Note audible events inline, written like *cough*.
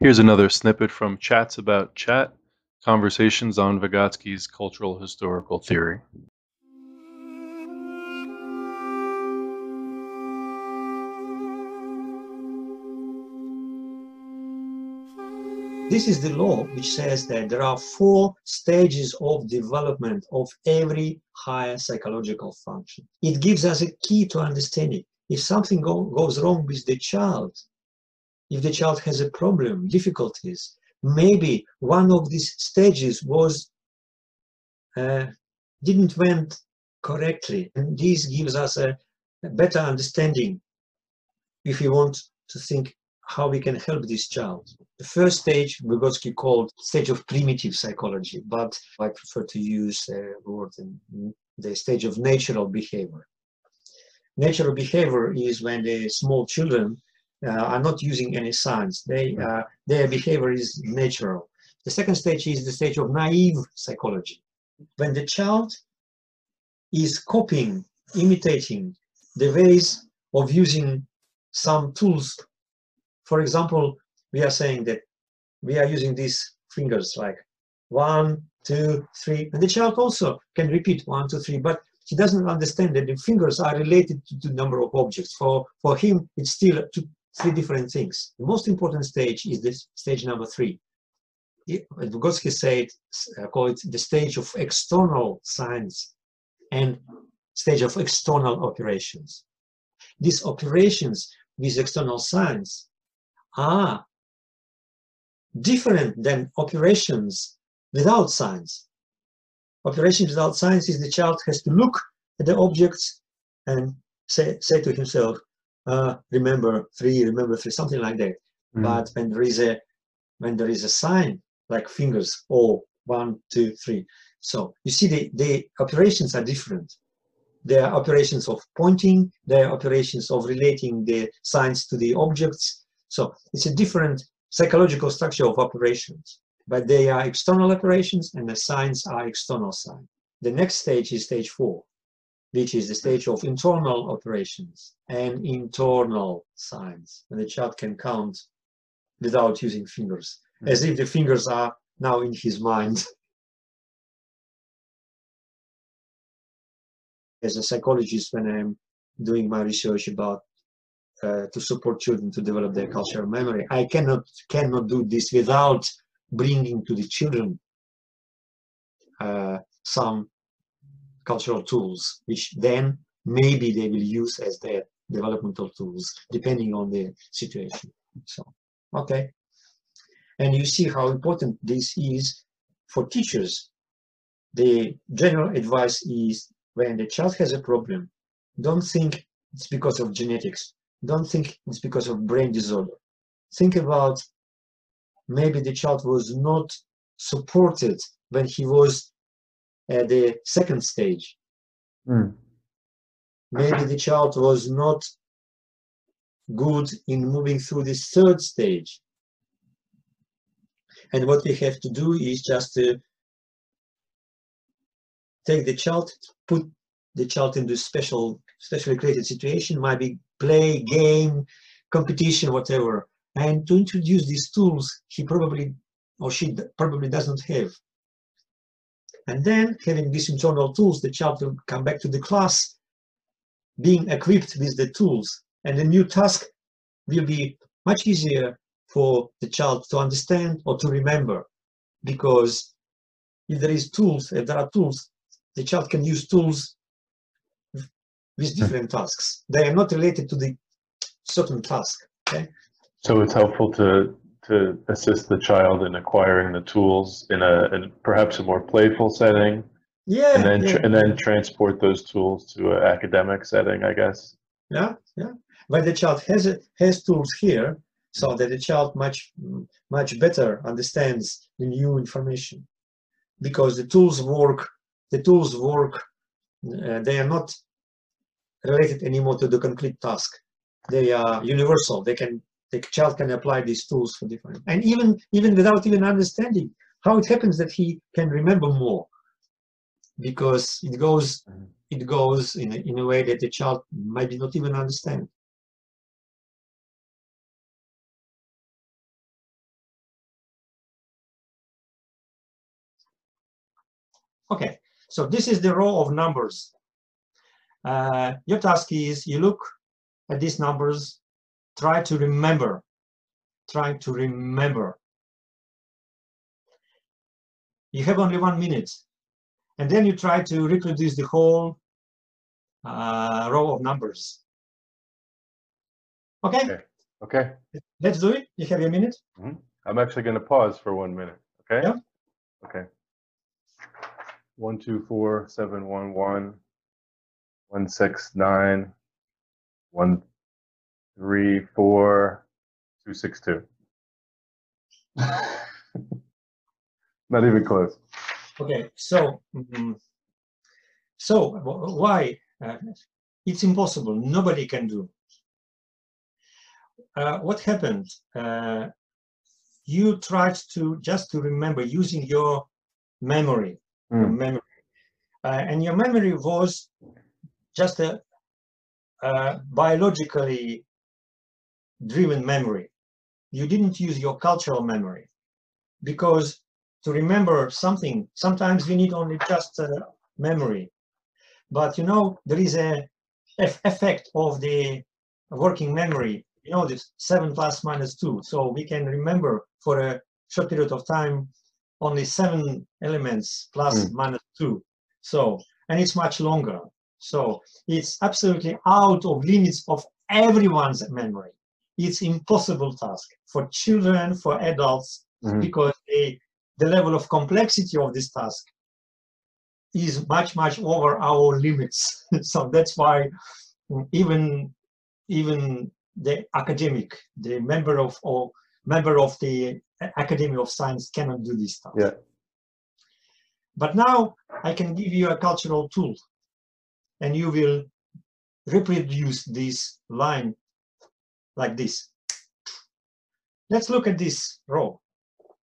Here's another snippet from Chats About Chat Conversations on Vygotsky's Cultural Historical Theory. This is the law which says that there are four stages of development of every higher psychological function. It gives us a key to understanding. If something go, goes wrong with the child, if the child has a problem, difficulties, maybe one of these stages was uh, didn't went correctly, and this gives us a, a better understanding if we want to think how we can help this child. The first stage Vygotsky called stage of primitive psychology, but I prefer to use the word the stage of natural behavior. Natural behavior is when the small children uh, are not using any signs. They, uh, their behavior is natural. The second stage is the stage of naive psychology. When the child is copying, imitating the ways of using some tools for example, we are saying that we are using these fingers like one, two, three, and the child also can repeat one, two, three, but he doesn't understand that the fingers are related to the number of objects. For, for him, it's still two, three different things. The most important stage is this stage number three. Vygotsky said, uh, call it the stage of external signs and stage of external operations. These operations, these external signs, are different than operations without signs. Operations without signs is the child has to look at the objects and say, say to himself, uh, remember three, remember three, something like that. Mm. But when there is a when there is a sign like fingers or one, two, three. So you see the, the operations are different. There are operations of pointing, there are operations of relating the signs to the objects, so it's a different psychological structure of operations, but they are external operations and the signs are external signs. The next stage is stage four, which is the stage of internal operations and internal signs. And the child can count without using fingers, mm-hmm. as if the fingers are now in his mind. *laughs* as a psychologist, when I'm doing my research about uh, to support children to develop their cultural memory. I cannot cannot do this without bringing to the children uh, some cultural tools, which then maybe they will use as their developmental tools, depending on the situation. So, okay. And you see how important this is for teachers. The general advice is when the child has a problem, don't think it's because of genetics don't think it's because of brain disorder. Think about maybe the child was not supported when he was at the second stage. Mm. Maybe the child was not good in moving through this third stage. And what we have to do is just to take the child, put the child into special, specially created situation, might be play, game, competition, whatever. And to introduce these tools, he probably or she probably doesn't have. And then having these internal tools, the child will come back to the class being equipped with the tools. And the new task will be much easier for the child to understand or to remember. Because if there is tools, if there are tools, the child can use tools with hmm. different tasks. They are not related to the certain task. Okay. So it's helpful to to assist the child in acquiring the tools in a in perhaps a more playful setting. Yeah. And then yeah. and then transport those tools to an academic setting, I guess. Yeah, yeah. But the child has a, has tools here, so that the child much much better understands the new information, because the tools work. The tools work. Uh, they are not related anymore to the concrete task. They are universal. They can the child can apply these tools for different, and even, even without even understanding how it happens that he can remember more because it goes, mm-hmm. it goes in a, in a way that the child might not even understand. Okay, so this is the row of numbers. Uh, your task is you look at these numbers try to remember, try to remember. You have only one minute, and then you try to reproduce the whole uh, row of numbers. Okay, Okay. Okay, let's do it. You have a minute. I'm actually gonna pause for one minute, okay? Yeah. Okay. One, two, four, seven, one, one, one, six, nine, one, three, four, two, six, two. *laughs* Not even close. Okay, so mm, so why uh, it's impossible? Nobody can do. Uh, what happened? Uh, you tried to just to remember using your memory, your Hmm. memory, uh, and your memory was just a, a biologically driven memory. You didn't use your cultural memory because to remember something, sometimes we need only just uh, memory. But you know, there is a effect of the working memory. You know, this seven plus minus two. So we can remember for a short period of time only seven elements plus minus two. So, and it's much longer. So it's absolutely out of limits of everyone's memory. It's impossible task for children, for adults, Mhm. because the, the level of complexity of this task is much much over our limits *laughs* so that's why even even the academic the member of or member of the academy of science cannot do this task Yeah. but now i can give you a cultural tool and you will reproduce this line like this. Let's look at this row